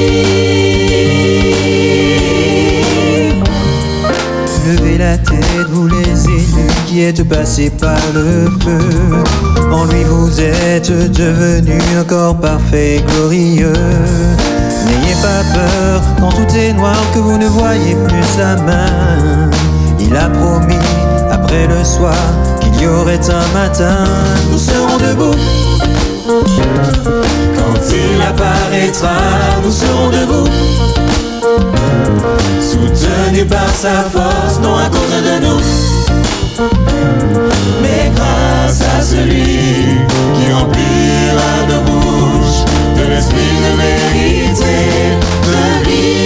Levez la tête, vous les qui êtes passés par le feu. En lui vous êtes devenus encore parfait et glorieux. N'ayez pas peur quand tout est noir que vous ne voyez plus sa main. Il a promis après le soir qu'il y aurait un matin. Nous serons debout. Quand il apparaîtra, nous serons debout. Soutenus par sa force, non à cause de nous, mais grâce à celui qui remplira nos bouches de l'esprit de vérité, de vie.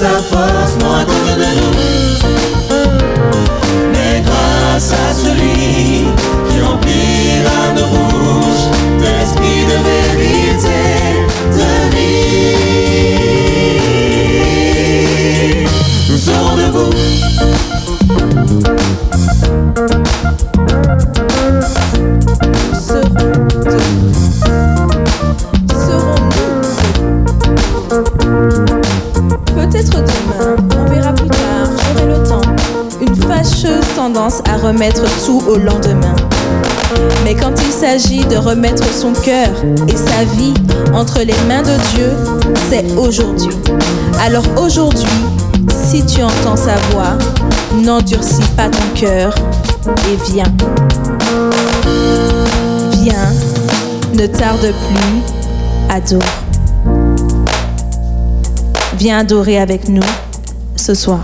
Sa force, à cause de nous, mais grâce à celui qui remplira nos bouches de l'esprit de vérité, remettre tout au lendemain. Mais quand il s'agit de remettre son cœur et sa vie entre les mains de Dieu, c'est aujourd'hui. Alors aujourd'hui, si tu entends sa voix, n'endurcis pas ton cœur et viens. Viens, ne tarde plus, adore. Viens adorer avec nous ce soir.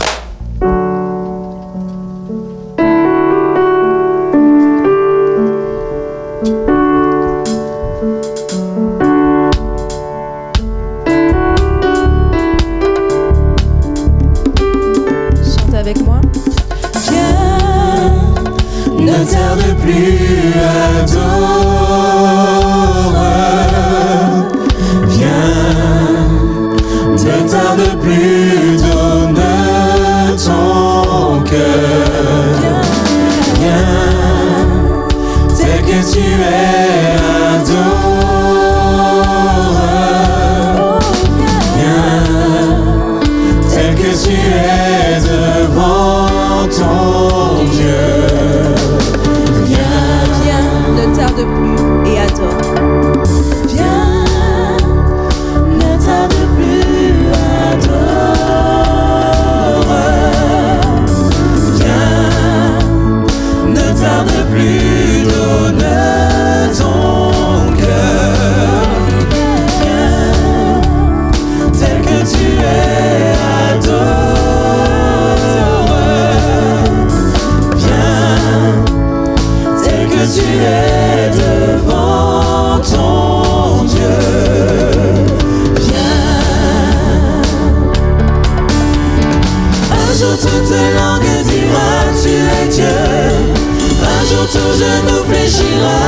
surtout je nous fléchira.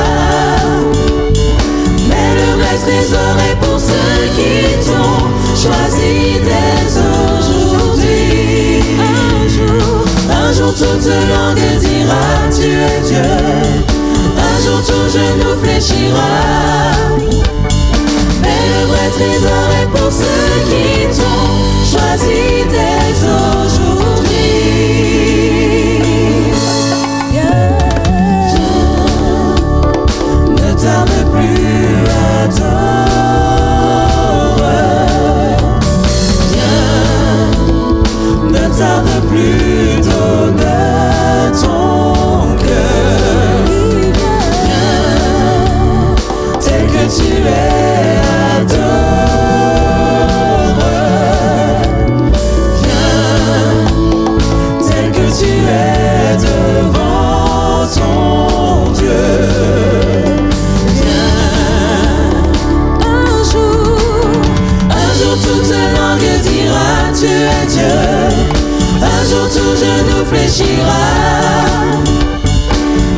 Mais le reste résoré pour ceux qui t'ont choisi dès aujourd'hui. Un jour, un jour toute langue dira tu es Dieu. Un jour tout genou fléchira. Mais le vrai trésor est pour ceux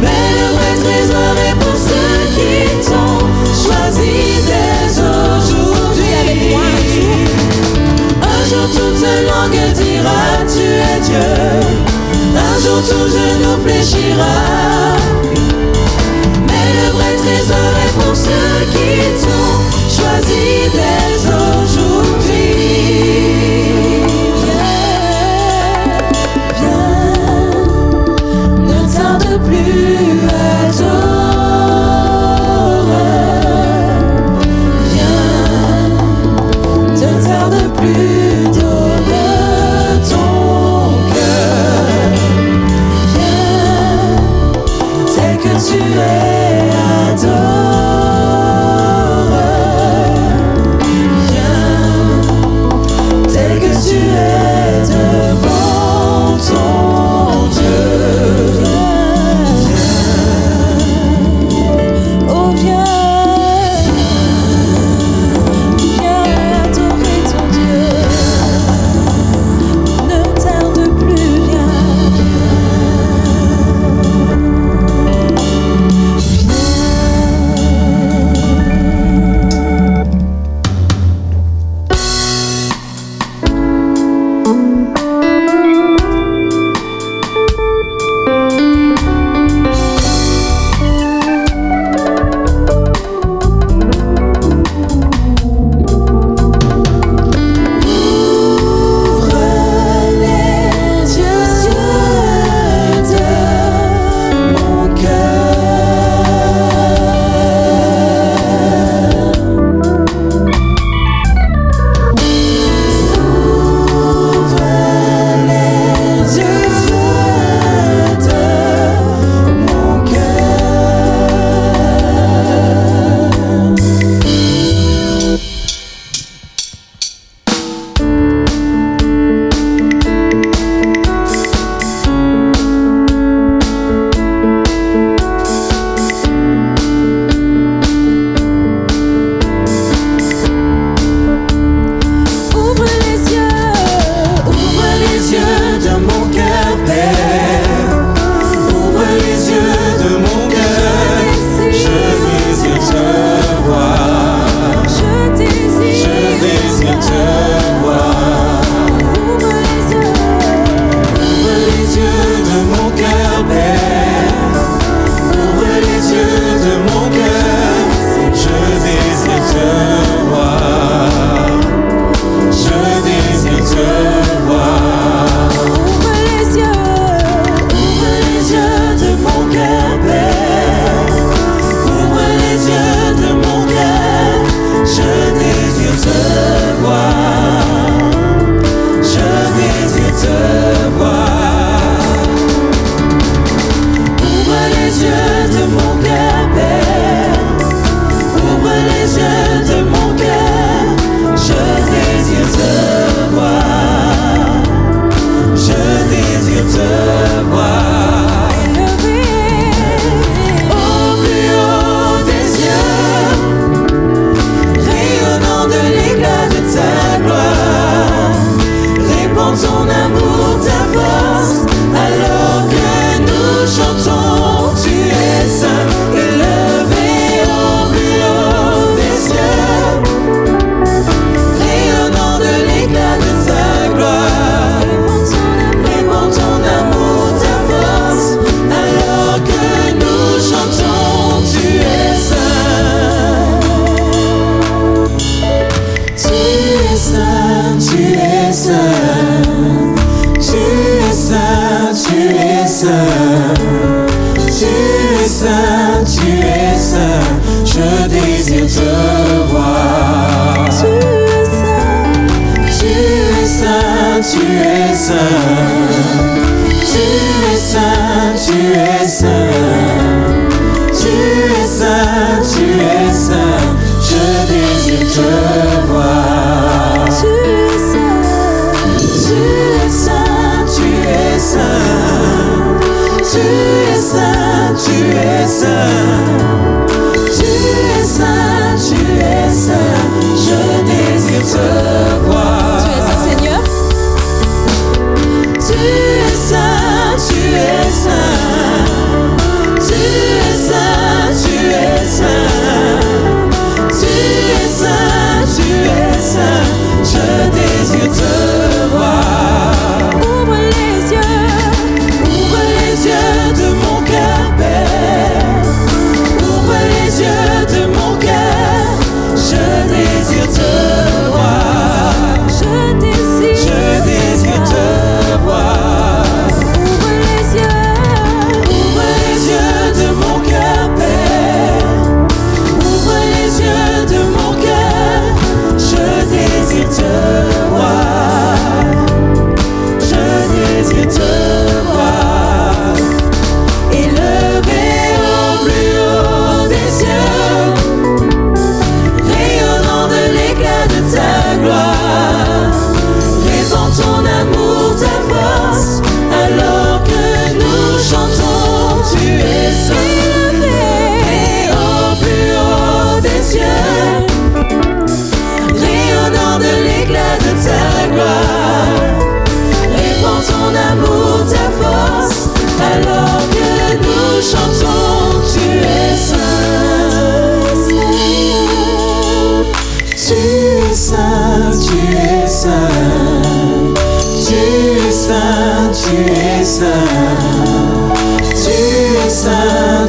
Mais le vrai trésor est pour ceux qui t'ont choisi dès aujourd'hui. Un jour toute langue dira tu es Dieu. Un jour tout genou fléchira. Mais le vrai trésor est pour ceux qui t'ont choisi dès aujourd'hui.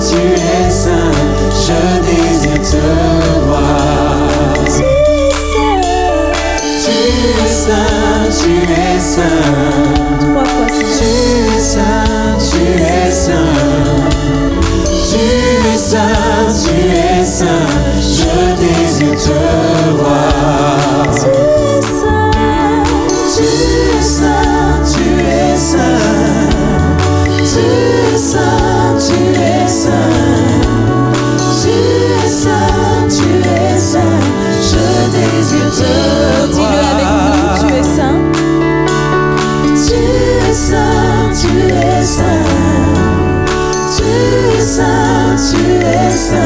Tu es saint, je désire te voir. Tu es saint, tu es saint. Tu es saint, tu es saint, tu es saint, tu es saint, je désire te voir. tu es saint.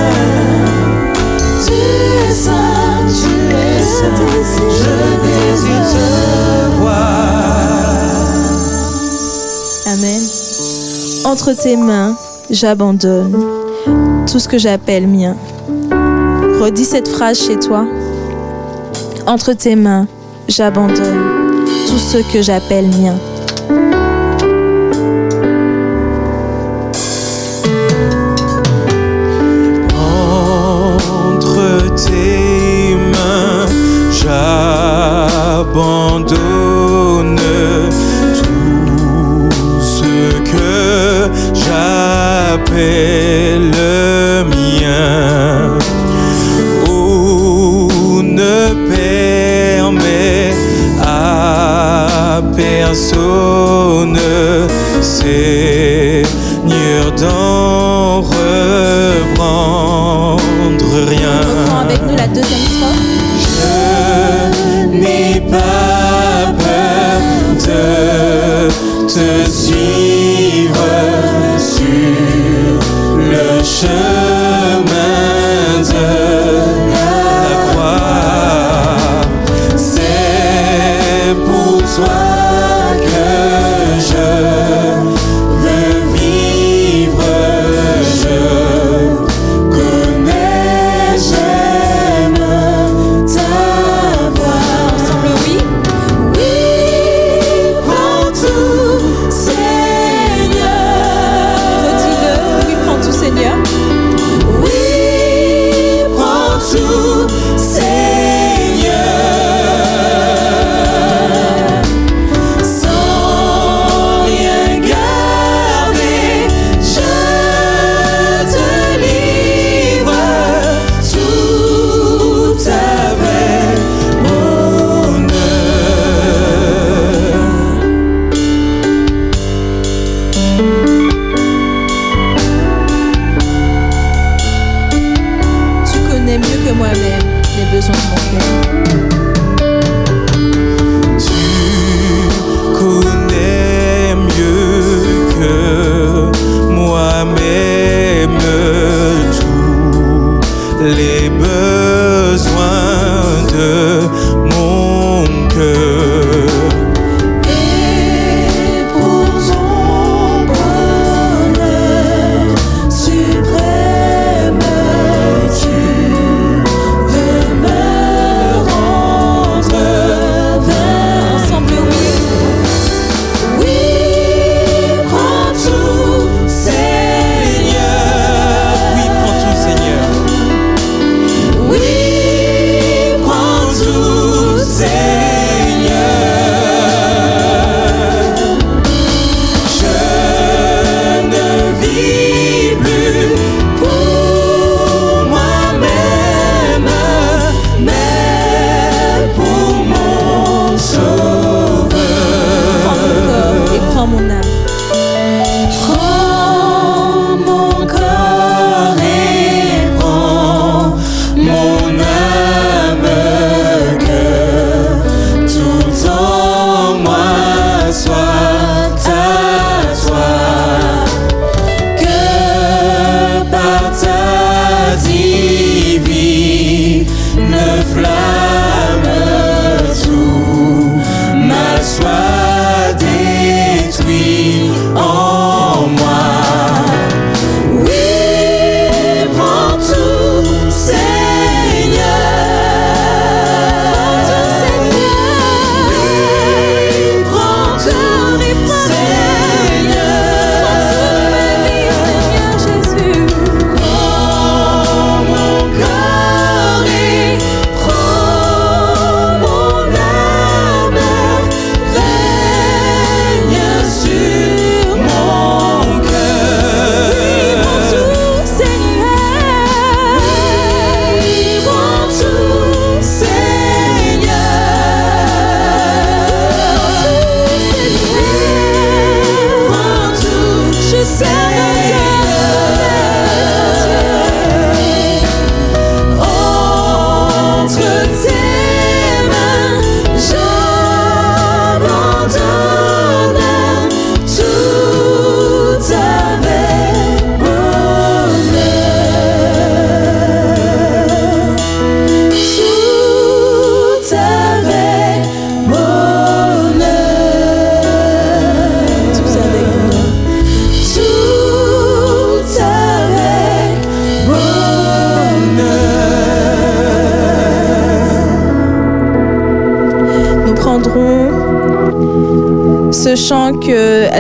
Tu es saint, tu es saint. Je désire te voir. Amen. Entre tes mains, j'abandonne tout ce que j'appelle mien. Redis cette phrase chez toi. Entre tes mains, j'abandonne tout ce que j'appelle mien. Abandonne tout ce que j'appelle mien. Oh, ne permets à personne.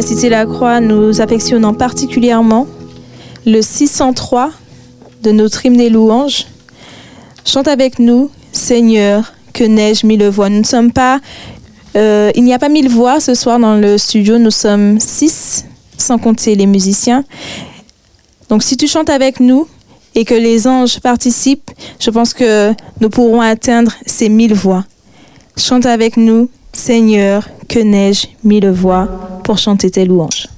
Cité la Croix nous affectionnons particulièrement, le 603 de notre hymne des louanges. Chante avec nous, Seigneur, que n'ai-je mille voix. Nous ne sommes pas, euh, il n'y a pas mille voix ce soir dans le studio, nous sommes six, sans compter les musiciens. Donc si tu chantes avec nous et que les anges participent, je pense que nous pourrons atteindre ces mille voix. Chante avec nous, Seigneur, que n'ai-je mille voix pour chanter tes louanges.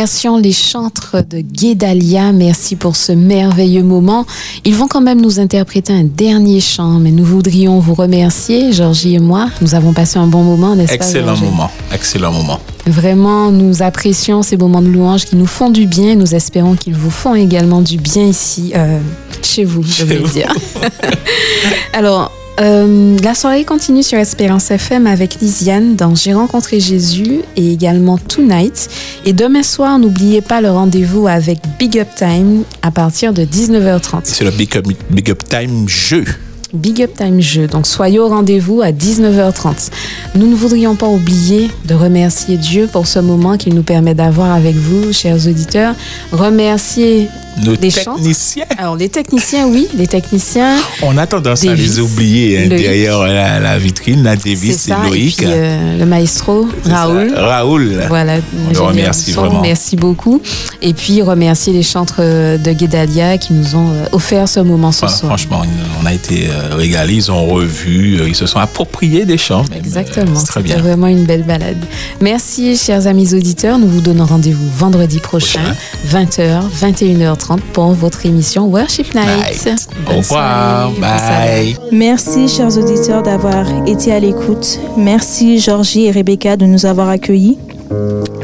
Remercions les chantres de Guédalia. Merci pour ce merveilleux moment. Ils vont quand même nous interpréter un dernier chant, mais nous voudrions vous remercier, Georgie et moi. Nous avons passé un bon moment, n'est-ce pas Excellent moment, excellent moment. Vraiment, nous apprécions ces moments de louange qui nous font du bien. Nous espérons qu'ils vous font également du bien ici, euh, chez vous, je vais dire. <laughs> Alors, euh, la soirée continue sur Espérance FM avec Lisiane dans J'ai rencontré Jésus et également Tonight. Et demain soir, n'oubliez pas le rendez-vous avec Big Up Time à partir de 19h30. C'est le Big Up, Big Up Time jeu. Big Up Time Jeu. Donc soyez au rendez-vous à 19h30. Nous ne voudrions pas oublier de remercier Dieu pour ce moment qu'il nous permet d'avoir avec vous, chers auditeurs. Remercier Nos chantres. techniciens. Alors les techniciens, oui, les techniciens. On a tendance à les oublier hein, Loïc. derrière la, la vitrine. La Davis C'est et Loïc. puis euh, le maestro, Raoul. Raoul. Voilà, On le remercie son, vraiment. Merci beaucoup. Et puis remercier les chantres euh, de Guédalia qui nous ont euh, offert ce moment ce Enfin, soir. franchement, on a été régalés. Ils ont revu, ils se sont appropriés des chants. Exactement, C'est très c'était bien. vraiment une belle balade. Merci, chers amis auditeurs. Nous vous donnons rendez-vous vendredi prochain, 20h, 21h30 pour votre émission Worship Night. Bonne Au revoir. Bye. Merci, chers auditeurs, d'avoir été à l'écoute. Merci, Georgie et Rebecca, de nous avoir accueillis.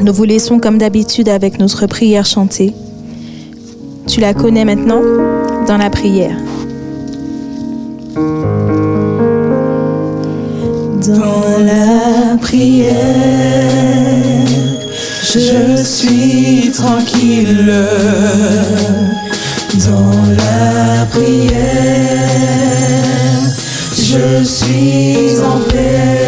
Nous vous laissons, comme d'habitude, avec notre prière chantée. Tu la connais maintenant dans la prière. Dans la prière, je suis tranquille. Dans la prière, je suis en paix.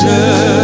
Protège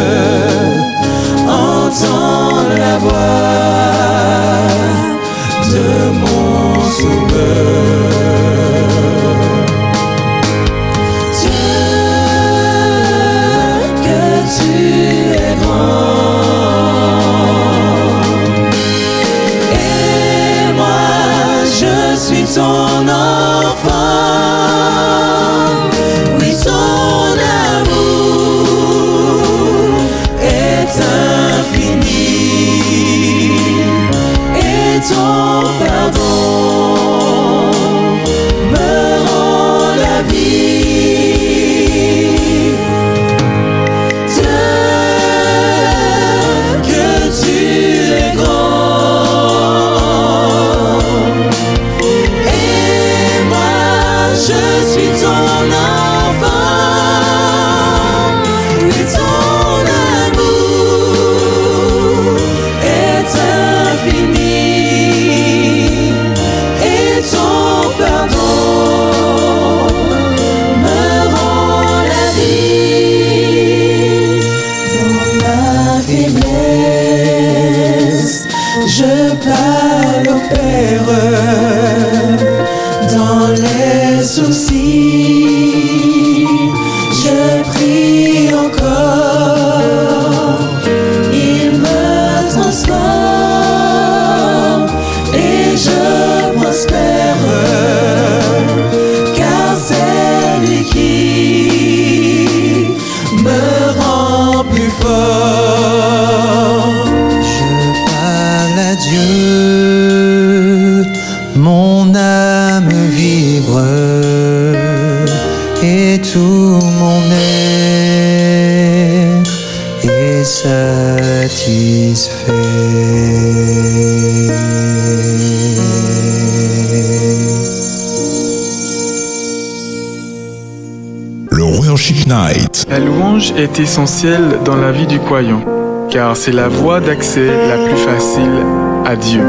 est essentielle dans la vie du croyant, car c'est la voie d'accès la plus facile à Dieu.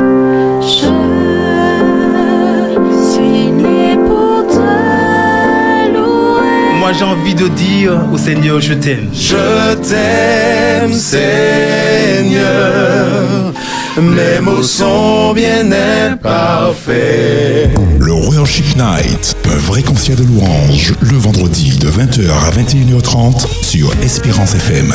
Moi j'ai envie de dire au Seigneur je t'aime. Je t'aime Seigneur, mes mots sont bien imparfaits. Le Worship Night, un vrai concert de louange, le vendredi de 20h à 21h30 sur Espérance FM.